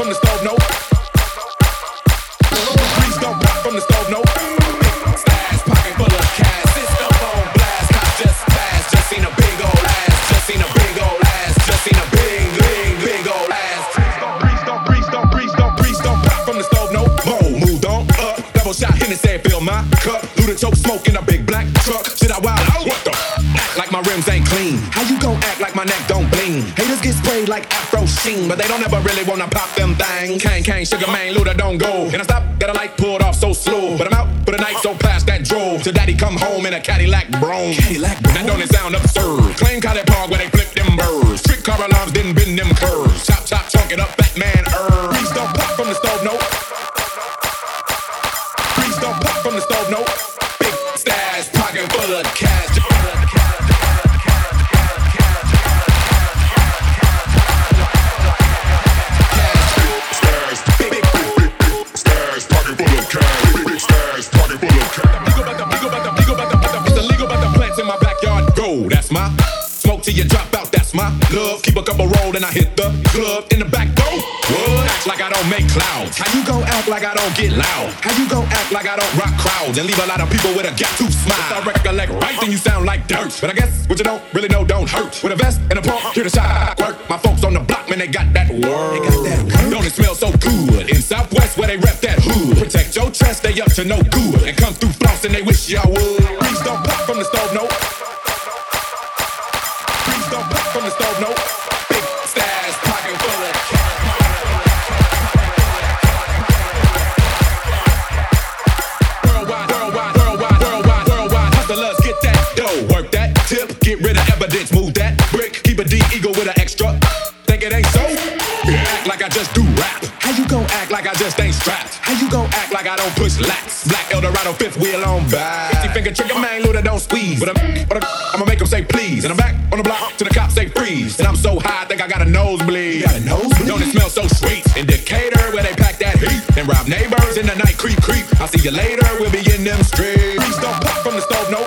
from the stove, no. Please don't back from the stove, no. But they don't ever really wanna pop them things. Kane, Kane, Sugar Man, Luda don't go. And I stop, got a light pulled off so slow. But I'm out for the night, so past that drove. To daddy come home in a Cadillac Brougham. Cadillac Brougham. That don't it sound absurd. Claim College Park where they flip them birds. Trick car alarms didn't bend them curves. Stove, no. Big stash, pocket full of cash. That's my smoke till you drop out, that's my love. Keep a couple roll and I hit the club in the back? Act like I don't make clouds. How you gon' act like I don't get loud? How you gon' act like I don't rock crowds and leave a lot of people with a gap tooth smile? If I recollect right, then you sound like dirt. But I guess what you don't really know don't hurt. With a vest and a pump, here to shot work. My folks on the block, man, they got that word. They got that word. Don't it smell so good? In Southwest where they rep that hood. Protect your trust, they up to no good. And come through floss and they wish y'all would. Please don't pop from the stove, no Please don't pop from the stove, no. Work that tip, get rid of evidence, move that brick. Keep a D eagle with an extra. Think it ain't so? Act like I just do rap. How you gon' act like I just ain't strapped? How you gon' act like I don't push lats? Black Eldorado, fifth wheel on back. 50 finger trigger, man, Luda don't squeeze. But I'm, but I'm, I'ma make them say please. And I'm back on the block to the cops say freeze. And I'm so high, I think I got a nosebleed. Got a nosebleed? Don't it smell so sweet? In Decatur, where they pack that heat. And rob neighbors in the night, creep, creep. I'll see you later, we'll be in them streets. Please don't pop from the stove, no.